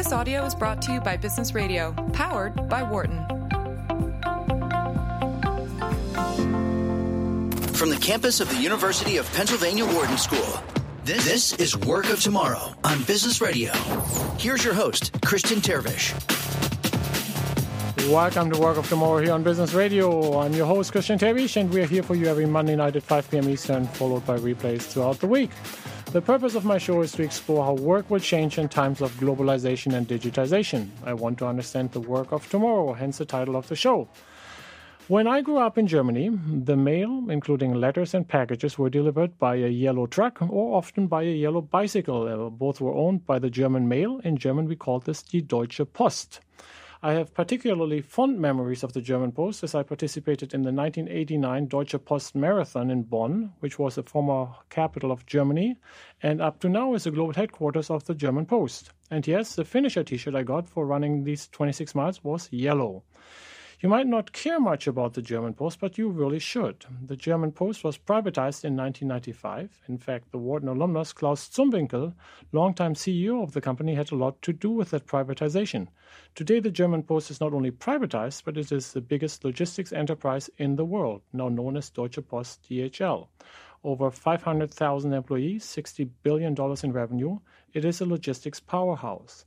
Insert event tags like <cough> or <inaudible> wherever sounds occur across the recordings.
This audio is brought to you by Business Radio, powered by Wharton. From the campus of the University of Pennsylvania Wharton School, this, this is Work of Tomorrow on Business Radio. Here's your host, Christian Terwiesch. Welcome to Work of Tomorrow here on Business Radio. I'm your host, Christian Terwiesch, and we are here for you every Monday night at 5 p.m. Eastern, followed by replays throughout the week. The purpose of my show is to explore how work will change in times of globalization and digitization. I want to understand the work of tomorrow, hence the title of the show. When I grew up in Germany, the mail, including letters and packages, were delivered by a yellow truck or often by a yellow bicycle. Both were owned by the German mail. In German, we called this the Deutsche Post. I have particularly fond memories of the German Post as I participated in the 1989 Deutsche Post Marathon in Bonn, which was the former capital of Germany, and up to now is the global headquarters of the German Post. And yes, the finisher t shirt I got for running these 26 miles was yellow. You might not care much about the German Post, but you really should. The German Post was privatized in 1995. In fact, the Wharton alumnus Klaus Zumwinkel, longtime CEO of the company, had a lot to do with that privatization. Today, the German Post is not only privatized, but it is the biggest logistics enterprise in the world, now known as Deutsche Post DHL. Over 500,000 employees, $60 billion in revenue, it is a logistics powerhouse.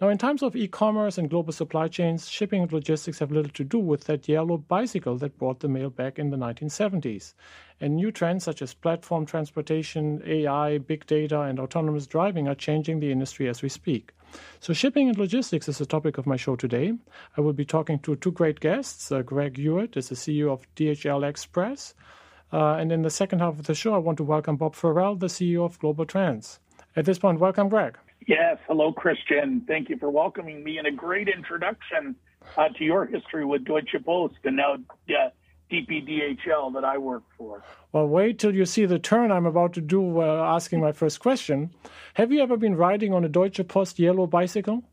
Now, in times of e commerce and global supply chains, shipping and logistics have little to do with that yellow bicycle that brought the mail back in the 1970s. And new trends such as platform transportation, AI, big data, and autonomous driving are changing the industry as we speak. So, shipping and logistics is the topic of my show today. I will be talking to two great guests. Uh, Greg Hewitt is the CEO of DHL Express. Uh, and in the second half of the show, I want to welcome Bob Farrell, the CEO of Global Trans. At this point, welcome, Greg. Yes. Hello, Christian. Thank you for welcoming me and a great introduction uh, to your history with Deutsche Post and now uh, DPDHL that I work for. Well, wait till you see the turn I'm about to do uh, asking my first question. Have you ever been riding on a Deutsche Post yellow bicycle?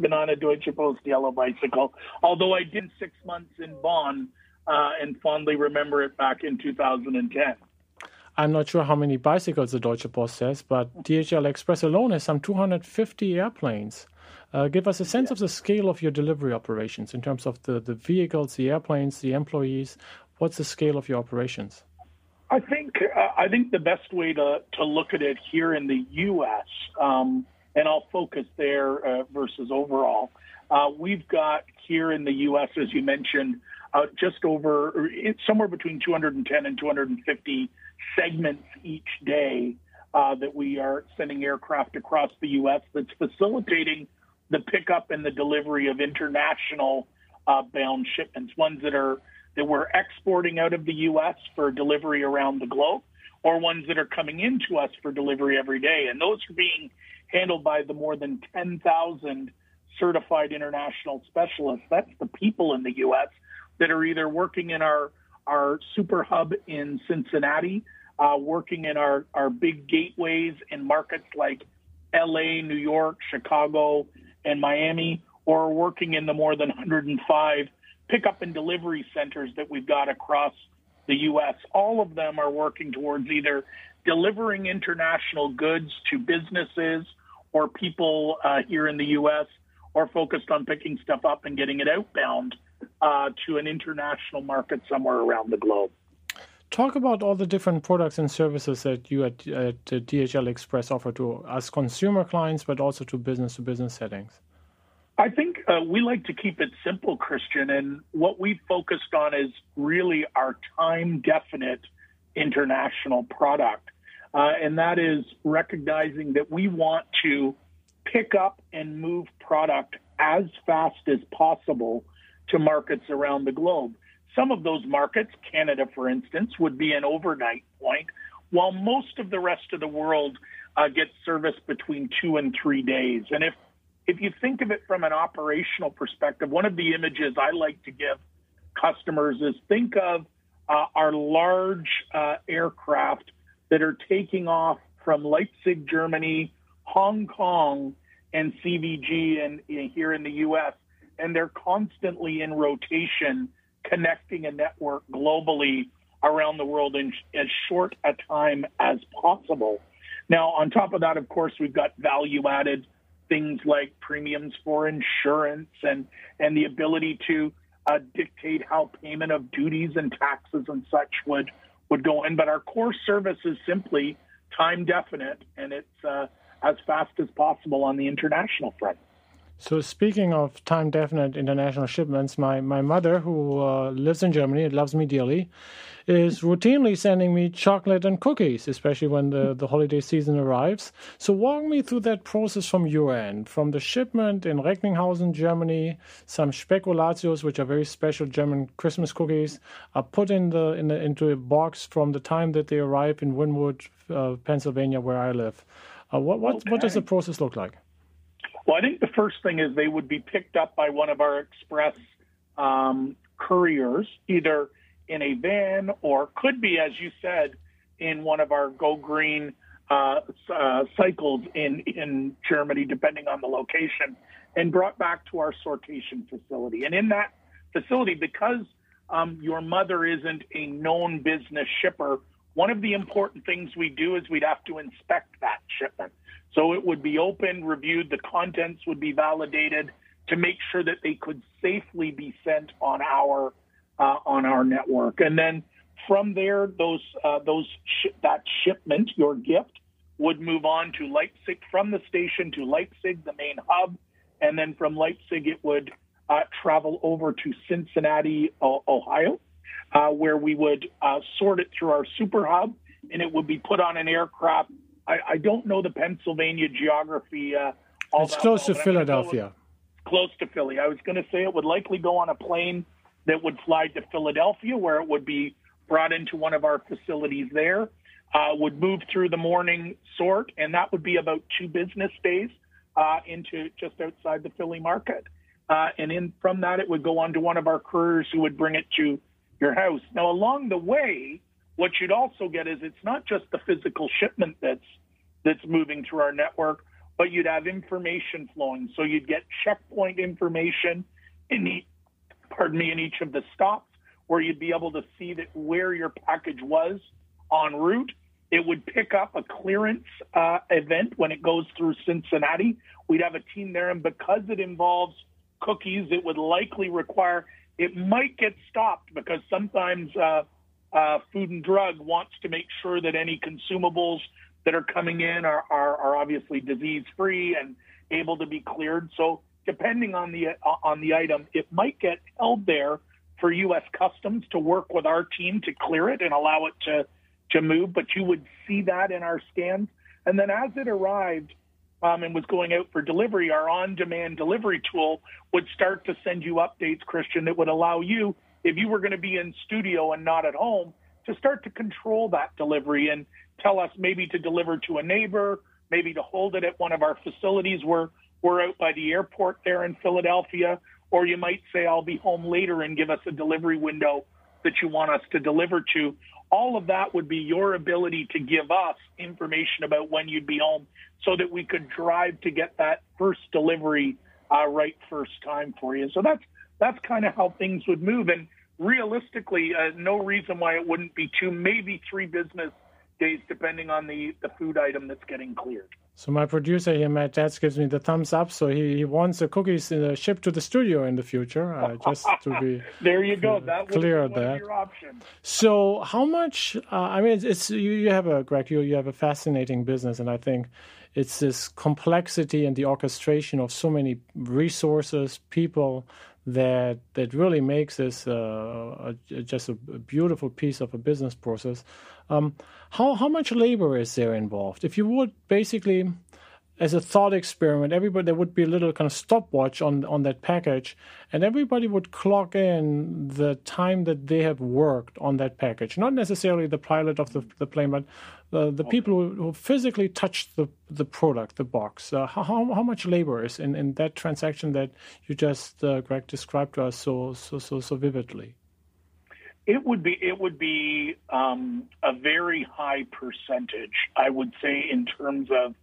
Been on a Deutsche Post yellow bicycle, although I did six months in Bonn uh, and fondly remember it back in 2010. I'm not sure how many bicycles the Deutsche Post has, but DHL Express alone has some 250 airplanes. Uh, give us a sense yeah. of the scale of your delivery operations in terms of the, the vehicles, the airplanes, the employees. What's the scale of your operations? I think uh, I think the best way to, to look at it here in the U.S. Um, and I'll focus there uh, versus overall. Uh, we've got here in the U.S., as you mentioned, uh, just over somewhere between 210 and 250 segments each day uh, that we are sending aircraft across the U.S. that's facilitating the pickup and the delivery of international uh, bound shipments, ones that are that we're exporting out of the U.S. for delivery around the globe, or ones that are coming into us for delivery every day. And those are being handled by the more than 10,000 certified international specialists. That's the people in the U.S. that are either working in our our super hub in Cincinnati, uh, working in our, our big gateways in markets like LA, New York, Chicago, and Miami, or working in the more than 105 pickup and delivery centers that we've got across the U.S. All of them are working towards either delivering international goods to businesses or people uh, here in the U.S. or focused on picking stuff up and getting it outbound uh, to an international market somewhere around the globe. Talk about all the different products and services that you at, at DHL Express offer to us consumer clients, but also to business to business settings. I think uh, we like to keep it simple, Christian, and what we focused on is really our time definite international product. Uh, and that is recognizing that we want to pick up and move product as fast as possible to markets around the globe. Some of those markets, Canada, for instance, would be an overnight point, while most of the rest of the world uh, gets service between two and three days. And if if you think of it from an operational perspective, one of the images I like to give customers is think of uh, our large uh, aircraft that are taking off from Leipzig, Germany, Hong Kong, and CVG, and here in the U.S and they're constantly in rotation, connecting a network globally around the world in as short a time as possible. Now, on top of that, of course, we've got value added things like premiums for insurance and and the ability to uh, dictate how payment of duties and taxes and such would would go in. But our core service is simply time definite, and it's uh, as fast as possible on the international front. So speaking of time definite international shipments, my, my mother, who uh, lives in Germany and loves me dearly, is routinely sending me chocolate and cookies, especially when the, the holiday season arrives. So walk me through that process from your end, from the shipment in Recklinghausen, Germany, some Spekulatius, which are very special German Christmas cookies, are put in the, in the into a box from the time that they arrive in Wynnewood, uh, Pennsylvania, where I live. Uh, what what, okay. what does the process look like? Well, I think the first thing is they would be picked up by one of our express um, couriers, either in a van or could be, as you said, in one of our Go Green uh, uh, cycles in in Germany, depending on the location, and brought back to our sortation facility. And in that facility, because um, your mother isn't a known business shipper, one of the important things we do is we'd have to inspect that shipment. So it would be open, reviewed, the contents would be validated to make sure that they could safely be sent on our uh, on our network. And then from there, those uh, those sh- that shipment, your gift, would move on to Leipzig from the station to Leipzig, the main hub, and then from Leipzig it would uh, travel over to Cincinnati, Ohio, uh, where we would uh, sort it through our super hub, and it would be put on an aircraft I, I don't know the Pennsylvania geography. Uh, it's close well, to Philadelphia. Close to Philly. I was going to say it would likely go on a plane that would fly to Philadelphia, where it would be brought into one of our facilities there. Uh, would move through the morning sort, and that would be about two business days uh, into just outside the Philly market. Uh, and in from that, it would go on to one of our couriers who would bring it to your house. Now, along the way, what you'd also get is it's not just the physical shipment that's that's moving through our network, but you'd have information flowing. So you'd get checkpoint information in the, pardon me, in each of the stops where you'd be able to see that where your package was en route. It would pick up a clearance uh, event when it goes through Cincinnati. We'd have a team there, and because it involves cookies, it would likely require. It might get stopped because sometimes uh, uh, Food and Drug wants to make sure that any consumables that are coming in are, are, are obviously disease free and able to be cleared. So depending on the on the item, it might get held there for U.S. Customs to work with our team to clear it and allow it to to move. But you would see that in our scans, and then as it arrived um, and was going out for delivery, our on-demand delivery tool would start to send you updates, Christian, that would allow you, if you were going to be in studio and not at home, to start to control that delivery and tell us maybe to deliver to a neighbor, maybe to hold it at one of our facilities where we're out by the airport there in Philadelphia, or you might say, I'll be home later and give us a delivery window that you want us to deliver to. All of that would be your ability to give us information about when you'd be home so that we could drive to get that first delivery uh, right first time for you. So that's that's kind of how things would move. And realistically, uh, no reason why it wouldn't be two, maybe three business days, depending on the, the food item that's getting cleared. So my producer here, Matt Jats, gives me the thumbs up. So he, he wants the cookies uh, shipped to the studio in the future, uh, <laughs> just to be there. You go. That was clear that. So how much? Uh, I mean, it's, it's, you, you have a Greg. You you have a fascinating business, and I think it's this complexity and the orchestration of so many resources, people that that really makes this uh, a, just a, beautiful piece of a business process. Um, how how much labor is there involved? If you would basically, as a thought experiment, everybody there would be a little kind of stopwatch on on that package, and everybody would clock in the time that they have worked on that package. Not necessarily the pilot of the, the plane, but the, the people who, who physically touched the, the product, the box. Uh, how, how much labor is in, in that transaction that you just, uh, Greg, described to us so so so so vividly? It would be it would be um, a very high percentage, I would say, in terms of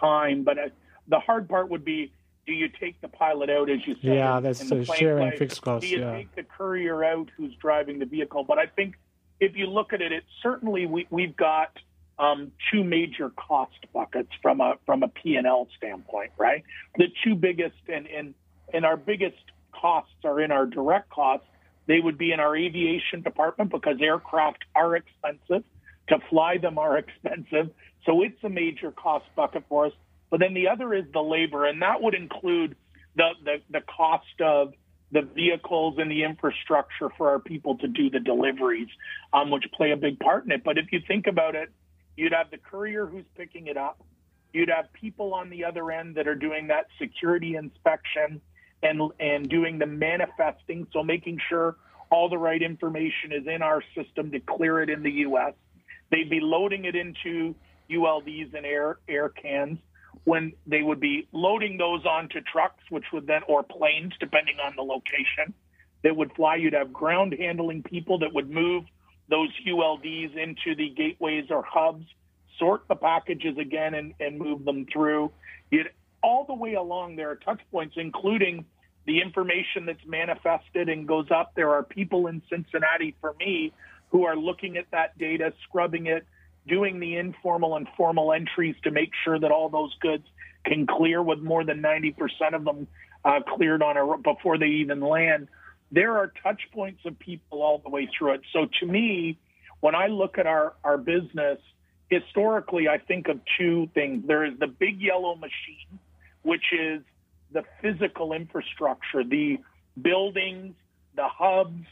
time. But uh, the hard part would be: do you take the pilot out, as you said? Yeah, that's the sharing play? fixed costs. Do you yeah. take the courier out, who's driving the vehicle? But I think if you look at it, it certainly we, we've got um, two major cost buckets from a from a P&L standpoint, right? The two biggest and, and and our biggest costs are in our direct costs. They would be in our aviation department because aircraft are expensive. To fly them are <laughs> expensive. So it's a major cost bucket for us. But then the other is the labor, and that would include the, the, the cost of the vehicles and the infrastructure for our people to do the deliveries, um, which play a big part in it. But if you think about it, you'd have the courier who's picking it up. You'd have people on the other end that are doing that security inspection and and doing the manifesting, so making sure all the right information is in our system to clear it in the U.S. They'd be loading it into ULDs and air air cans when they would be loading those onto trucks, which would then, or planes, depending on the location, that would fly. You'd have ground handling people that would move those ULDs into the gateways or hubs, sort the packages again, and, and move them through. You'd, all the way along, there are touch points, including the information that's manifested and goes up. There are people in Cincinnati, for me, who are looking at that data, scrubbing it, doing the informal and formal entries to make sure that all those goods can clear with more than 90% of them uh, cleared on a, before they even land. There are touch points of people all the way through it. So to me, when I look at our, our business, historically, I think of two things. There is the big yellow machine, which is the physical infrastructure, the buildings, the hubs,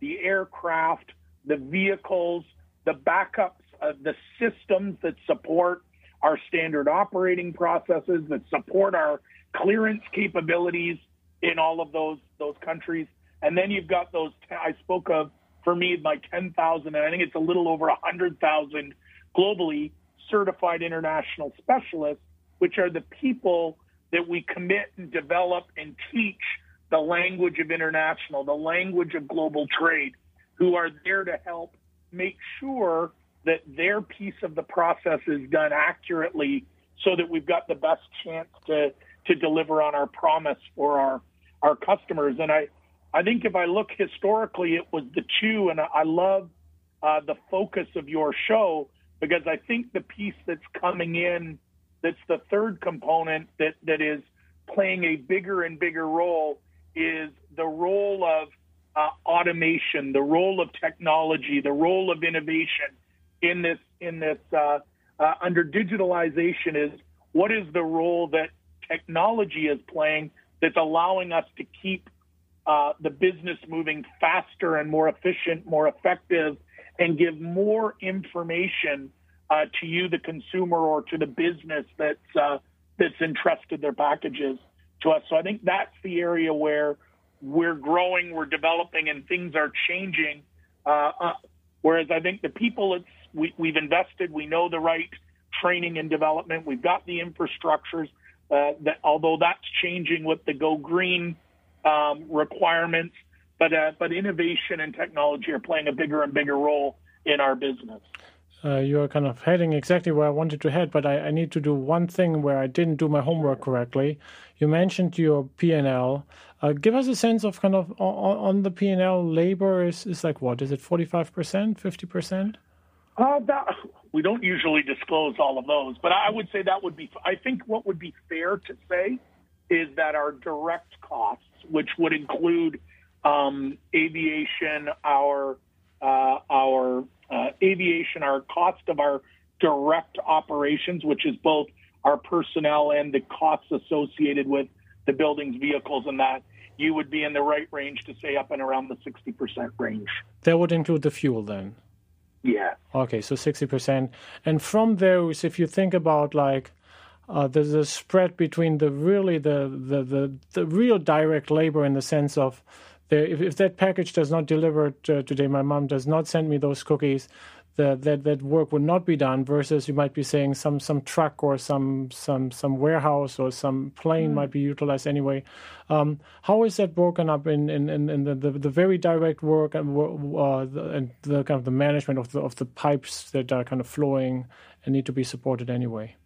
the aircraft, the vehicles, the backups uh, the systems that support our standard operating processes, that support our clearance capabilities in all of those those countries. And then you've got those. I spoke of for me my 10,000, and I think it's a little over 100,000 globally certified international specialists, which are the people that we commit and develop and teach the language of international, the language of global trade, who are there to help make sure that their piece of the process is done accurately so that we've got the best chance to to deliver on our promise for our our customers. And I I think if I look historically, it was the two, and I love uh, the focus of your show because I think the piece that's coming in that's the third component that that is playing a bigger and bigger role is the role of uh, automation, the role of technology, the role of innovation in this in this uh, uh, under digitalization is what is the role that technology is playing that's allowing us to keep uh, the business moving faster and more efficient, more effective, and give more information uh, to you, the consumer, or to the business that's uh, that's entrusted their packages to us. So I think that's the area where we're growing, we're developing, and things are changing. Uh, uh, whereas I think the people we, we've invested. We know the right training and development. We've got the infrastructures. Uh, that although that's changing with the Go Green um, requirements, but uh, but innovation and technology are playing a bigger and bigger role in our business. Uh, you're kind of heading exactly where I wanted to head, but I, I, need to do one thing where I didn't do my homework correctly. You mentioned your P&L. Uh, give us a sense of kind of on, on the P&L labor is, is like what? Is it 45%, 50%? Uh, that, <laughs> we don't usually disclose all of those, but I would say that would be. I think what would be fair to say is that our direct costs, which would include um, aviation, our uh, our uh, aviation, our cost of our direct operations, which is both our personnel and the costs associated with the buildings, vehicles, and that you would be in the right range to say up and around the 60% range. That would include the fuel then? Yeah. Okay, so 60%. And from those, if you think about like, uh, there's a spread between the really the, the, the, the real direct labor in the sense of the, if, if that package does not deliver today, my mom does not send me those cookies, that that that work would not be done versus you might be saying some some truck or some some some warehouse or some plane mm. might be utilized anyway. Um, how is that broken up in in, in, in the, the, the, very direct work and, uh, the, and the kind of the management of the of the pipes that are kind of flowing and need to be supported anyway?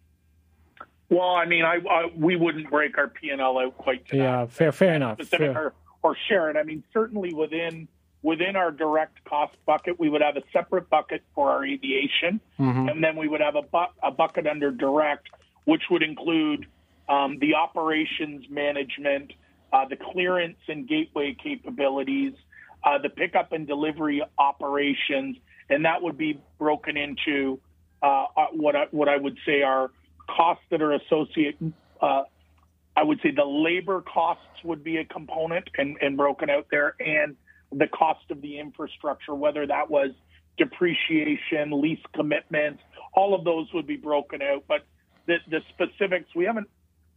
Well, I mean, I, I we wouldn't break our P and L out quite. Yeah, fair, fair enough. Fair. Or, or share it. I mean, certainly within within our direct cost bucket, we would have a separate bucket for our aviation, mm-hmm. and then we would have a, bu- a bucket under direct, which would include um, the operations management, uh, the clearance and gateway capabilities, uh, the pickup and delivery operations, and that would be broken into uh, uh what I, what I would say are costs that are associated. Uh, I would say the labor costs would be a component and, and broken out there, and the cost of the infrastructure, whether that was depreciation, lease commitments, all of those would be broken out. But the, the specifics, we haven't,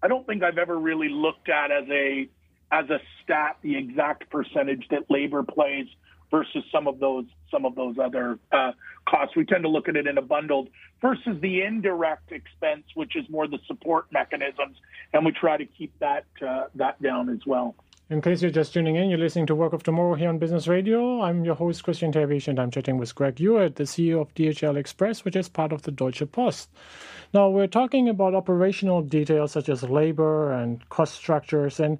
I don't think I've ever really looked at as a, as a stat, the exact percentage that labor plays versus some of those, some of those other uh, costs. We tend to look at it in a bundled versus the indirect expense, which is more the support mechanisms. And we try to keep that, uh, that down as well. In case you're just tuning in, you're listening to Work of Tomorrow here on Business Radio. I'm your host, Christian Terwiesch, and I'm chatting with Greg Hewitt, the CEO of DHL Express, which is part of the Deutsche Post. Now, we're talking about operational details such as labor and cost structures, and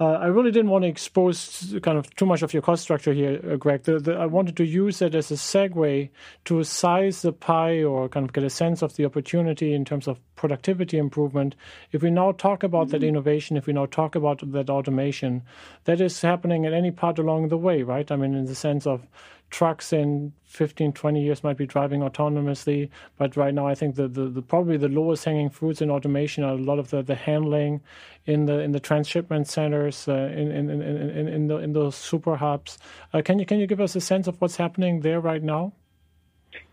uh, I really didn't want to expose kind of too much of your cost structure here, uh, Greg. The, the, I wanted to use it as a segue to size the pie or kind of get a sense of the opportunity in terms of productivity improvement. If we now talk about mm-hmm. that innovation, if we now talk about that automation, that is happening at any part along the way, right? I mean, in the sense of trucks in 15, 20 years might be driving autonomously. But right now, I think the, the, the, probably the lowest hanging fruits in automation are a lot of the, the handling in the in the transshipment centers, uh, in, in, in, in, in, the, in those super hubs. Uh, can you can you give us a sense of what's happening there right now?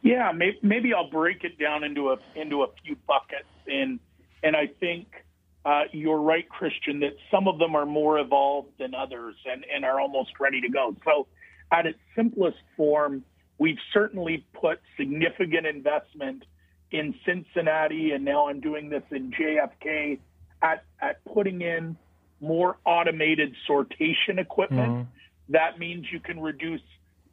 Yeah, maybe, I'll break it down into a into a few buckets, and and I think uh, you're right, Christian, that some of them are more evolved than others, and and are almost ready to go. So at its simplest form, we've certainly put significant investment in Cincinnati, and now I'm doing this in JFK at, at putting in more automated sortation equipment. Mm-hmm. That means you can reduce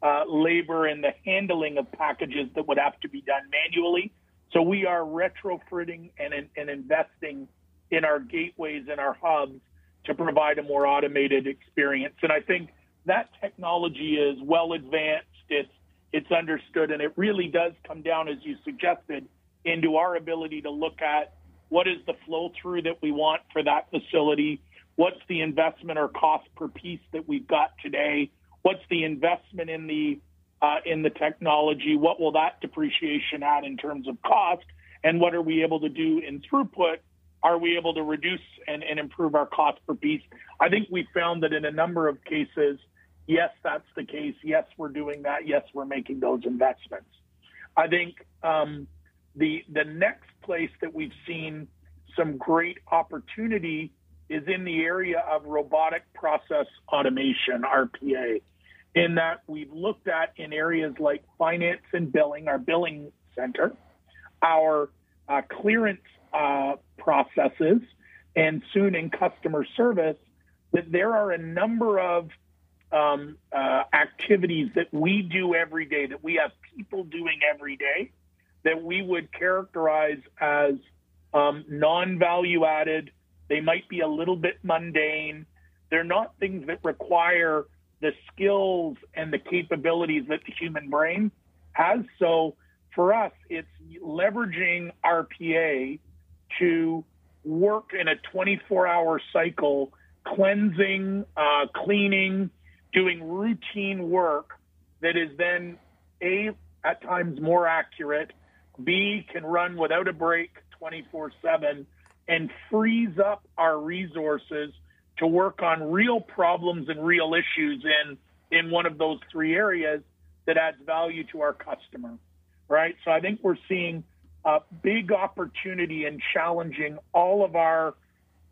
uh, labor in the handling of packages that would have to be done manually. So we are retrofitting and, and investing in our gateways and our hubs to provide a more automated experience. And I think that technology is well advanced. It's it's understood, and it really does come down, as you suggested, into our ability to look at what is the flow through that we want for that facility, what's the investment or cost per piece that we've got today, what's the investment in the uh, in the technology, what will that depreciation add in terms of cost, and what are we able to do in throughput are we able to reduce and, and, improve our cost per piece? I think we found that in a number of cases, yes, that's the case. Yes, we're doing that. Yes, we're making those investments. I think um, the the next place that we've seen some great opportunity is in the area of robotic process automation (RPA). In that we've looked at in areas like finance and billing, our billing center, our uh, clearance uh, processes, and soon in customer service, that there are a number of um, uh, activities that we do every day, that we have people doing every day, that we would characterize as um, non value added. They might be a little bit mundane. They're not things that require the skills and the capabilities that the human brain has. So for us, it's leveraging RPA to work in a 24 hour cycle, cleansing, uh, cleaning, doing routine work that is then A, at times more accurate, B, can run without a break 24 7, and frees up our resources to work on real problems and real issues in, in one of those three areas that adds value to our customer. Right. So I think we're seeing a big opportunity in challenging all of our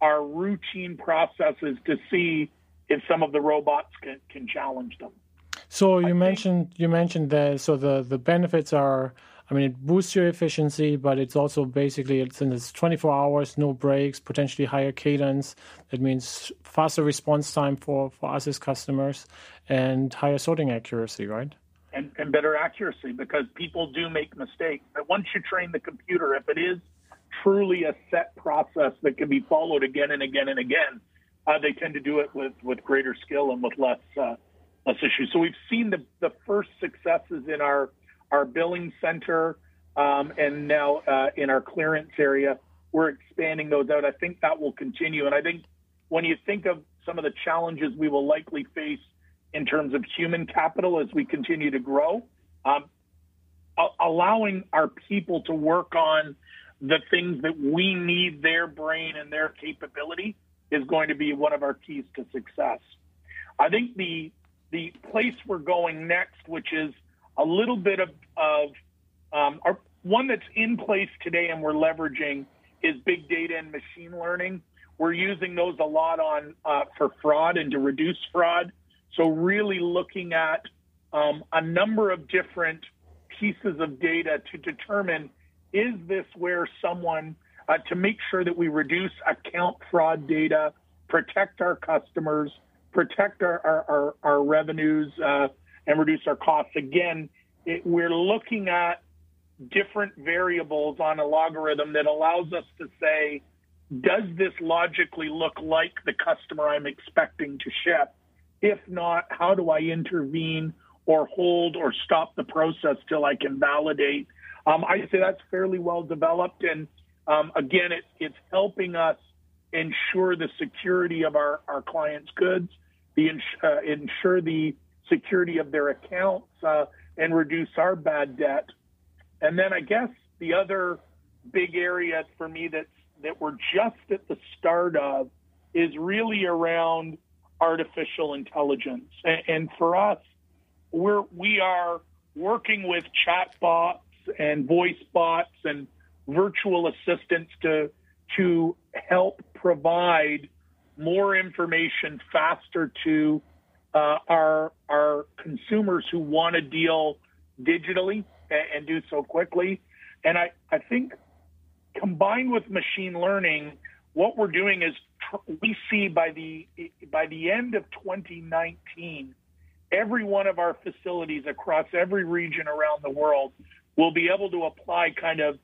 our routine processes to see if some of the robots can, can challenge them. So you I mentioned think, you mentioned that so the the benefits are I mean it boosts your efficiency, but it's also basically it's in it's 24 hours, no breaks, potentially higher cadence. That means faster response time for for us as customers and higher sorting accuracy, right? And, and better accuracy because people do make mistakes. But once you train the computer, if it is truly a set process that can be followed again and again and again, uh, they tend to do it with, with greater skill and with less uh, less issues. So we've seen the, the first successes in our our billing center um, and now uh, in our clearance area. We're expanding those out. I think that will continue. And I think when you think of some of the challenges we will likely face in terms of human capital as we continue to grow, um, allowing our people to work on the things that we need their brain and their capability is going to be one of our keys to success. I think the the place we're going next, which is a little bit of, of um, our, one that's in place today and we're leveraging is big data and machine learning. We're using those a lot on uh, for fraud and to reduce fraud. So really looking at um, a number of different pieces of data to determine is this where someone uh, to make sure that we reduce account fraud data, protect our customers, protect our, our, our, our revenues, uh, and reduce our costs. Again, it, we're looking at different variables on a logarithm that allows us to say, does this logically look like the customer I'm expecting to ship? If not, how do I intervene or hold or stop the process till I can validate? Um, I say that's fairly well developed. And um, again, it, it's helping us ensure the security of our, our clients' goods, the uh, ensure the security of their accounts, uh, and reduce our bad debt. And then I guess the other big area for me that's that we're just at the start of is really around artificial intelligence. And, and for us, we're we are working with chatbots and voice bots and virtual assistants to to help provide more information faster to uh, our our consumers who want to deal digitally and, and do so quickly. And I, I think combined with machine learning, what we're doing is tr- we see by the by the end of 2019, every one of our facilities across every region around the world will be able to apply kind of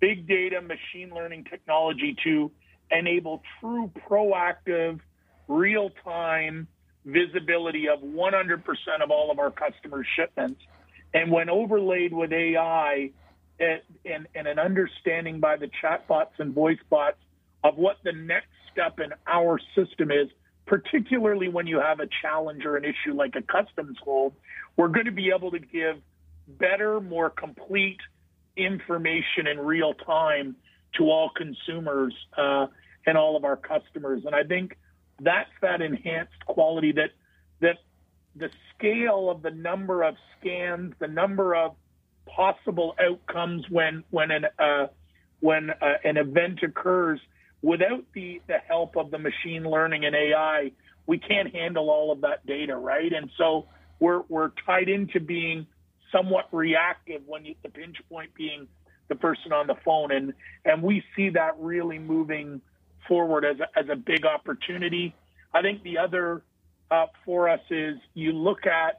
big data machine learning technology to enable true proactive real time visibility of 100% of all of our customers' shipments. And when overlaid with AI and, and, and an understanding by the chatbots and voice bots of what the next step in our system is, particularly when you have a challenge or an issue like a customs hold, we're going to be able to give better, more complete information in real time to all consumers uh, and all of our customers. And I think that's that enhanced quality that that the scale of the number of scans, the number of possible outcomes when when an uh, when uh, an event occurs, without the the help of the machine learning and AI, we can't handle all of that data, right? And so we're we're tied into being somewhat reactive when you, the pinch point being the person on the phone, and and we see that really moving forward as a, as a big opportunity. I think the other uh, for us is you look at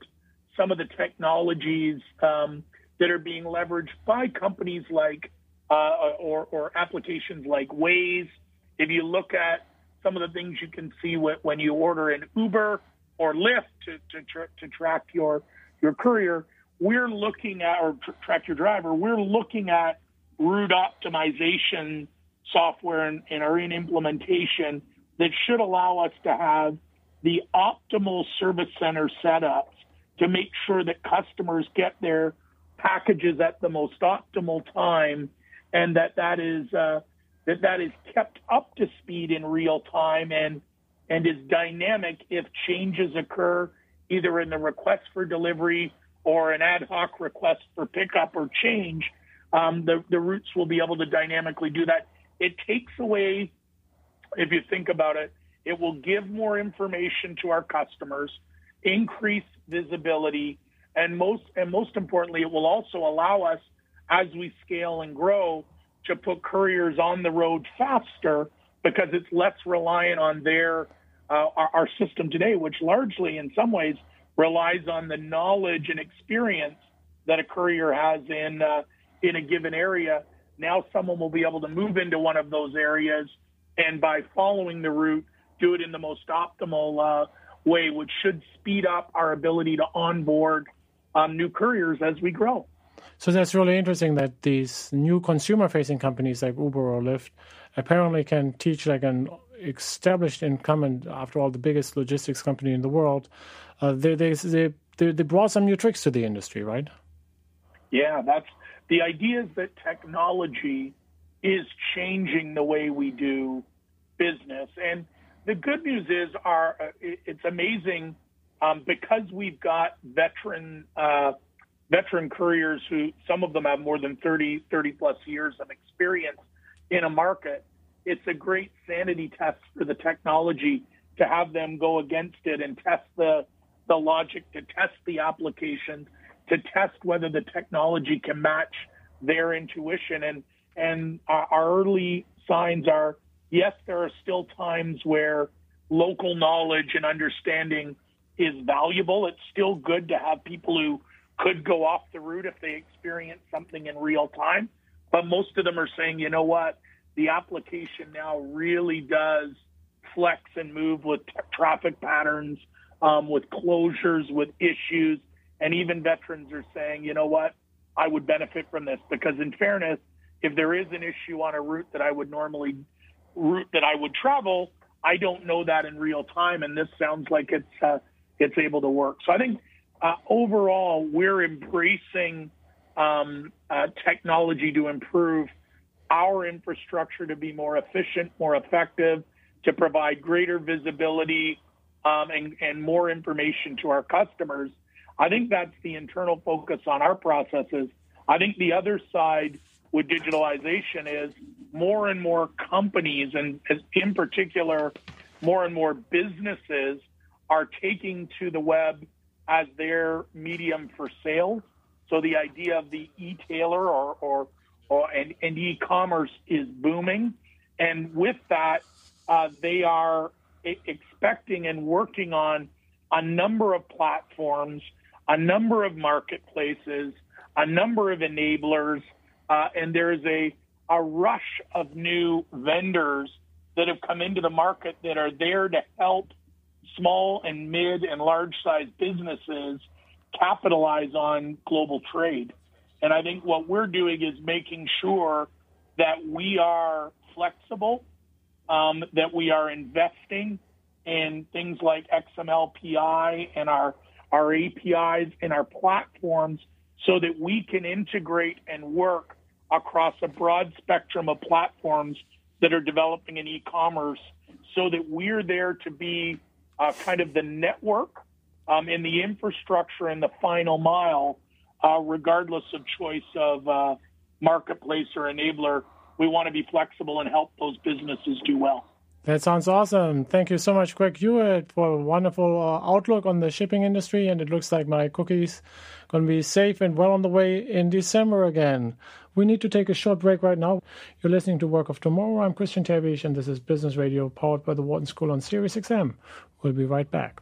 some of the technologies um, that are being leveraged by companies like uh, or, or applications like Waze. If you look at some of the things you can see when you order an Uber or Lyft to, to, tra- to track your your courier, we're looking at or tr- track your driver. We're looking at route optimization software and, and are in implementation that should allow us to have the optimal service center setups to make sure that customers get their packages at the most optimal time and that that is uh, that that is kept up to speed in real time and and is dynamic if changes occur either in the request for delivery or an ad hoc request for pickup or change um, the, the routes will be able to dynamically do that. It takes away, if you think about it, it will give more information to our customers, increase visibility, and most and most importantly, it will also allow us as we scale and grow to put couriers on the road faster because it's less reliant on their uh, our, our system today, which largely, in some ways, relies on the knowledge and experience that a courier has in uh, in a given area now someone will be able to move into one of those areas and by following the route, do it in the most optimal uh, way, which should speed up our ability to onboard um, new couriers as we grow. So that's really interesting that these new consumer-facing companies like Uber or Lyft apparently can teach like an established incumbent, after all, the biggest logistics company in the world. Uh, they, they, they, they brought some new tricks to the industry, right? Yeah, that's the idea is that technology is changing the way we do business. And the good news is, our uh, it's amazing um, because we've got veteran uh, veteran couriers who some of them have more than 30, 30 plus years of experience in a market. It's a great sanity test for the technology to have them go against it and test the the logic, to test the applications, to test whether the technology can match their intuition. And and uh, our early signs are yes, there are still times where local knowledge and understanding is valuable. It's still good to have people who could go off the route if they experience something in real time. But most of them are saying, you know what, the application now really does flex and move with t- traffic patterns, um, with closures, with issues. And even veterans are saying, you know what, I would benefit from this because, in fairness, if there is an issue on a route that I would normally route that I would travel, I don't know that in real time, and this sounds like it's uh, it's able to work. So I think uh, overall we're embracing um, uh, technology to improve our infrastructure to be more efficient, more effective, to provide greater visibility um, and, and more information to our customers. I think that's the internal focus on our processes. I think the other side with digitalization is more and more companies, and in particular, more and more businesses are taking to the web as their medium for sales. So the idea of the e-tailer or, or, or and, and e-commerce is booming. And with that, uh, they are expecting and working on a number of platforms, a number of marketplaces, a number of enablers, uh, and there's a, a rush of new vendors that have come into the market that are there to help small and mid and large sized businesses capitalize on global trade. And I think what we're doing is making sure that we are flexible, um, that we are investing in things like XMLPI and our, our APIs and our platforms so that we can integrate and work across a broad spectrum of platforms that are developing in e-commerce so that we're there to be uh, kind of the network um, in the infrastructure and the final mile, uh, regardless of choice of uh, marketplace or enabler. We want to be flexible and help those businesses do well. That sounds awesome. Thank you so much, Greg Hewitt, for a wonderful uh, outlook on the shipping industry. And it looks like my cookies going to be safe and well on the way in December again. We need to take a short break right now. You're listening to Work of Tomorrow. I'm Christian Terwiesch, and this is Business Radio powered by the Wharton School on Sirius XM. We'll be right back.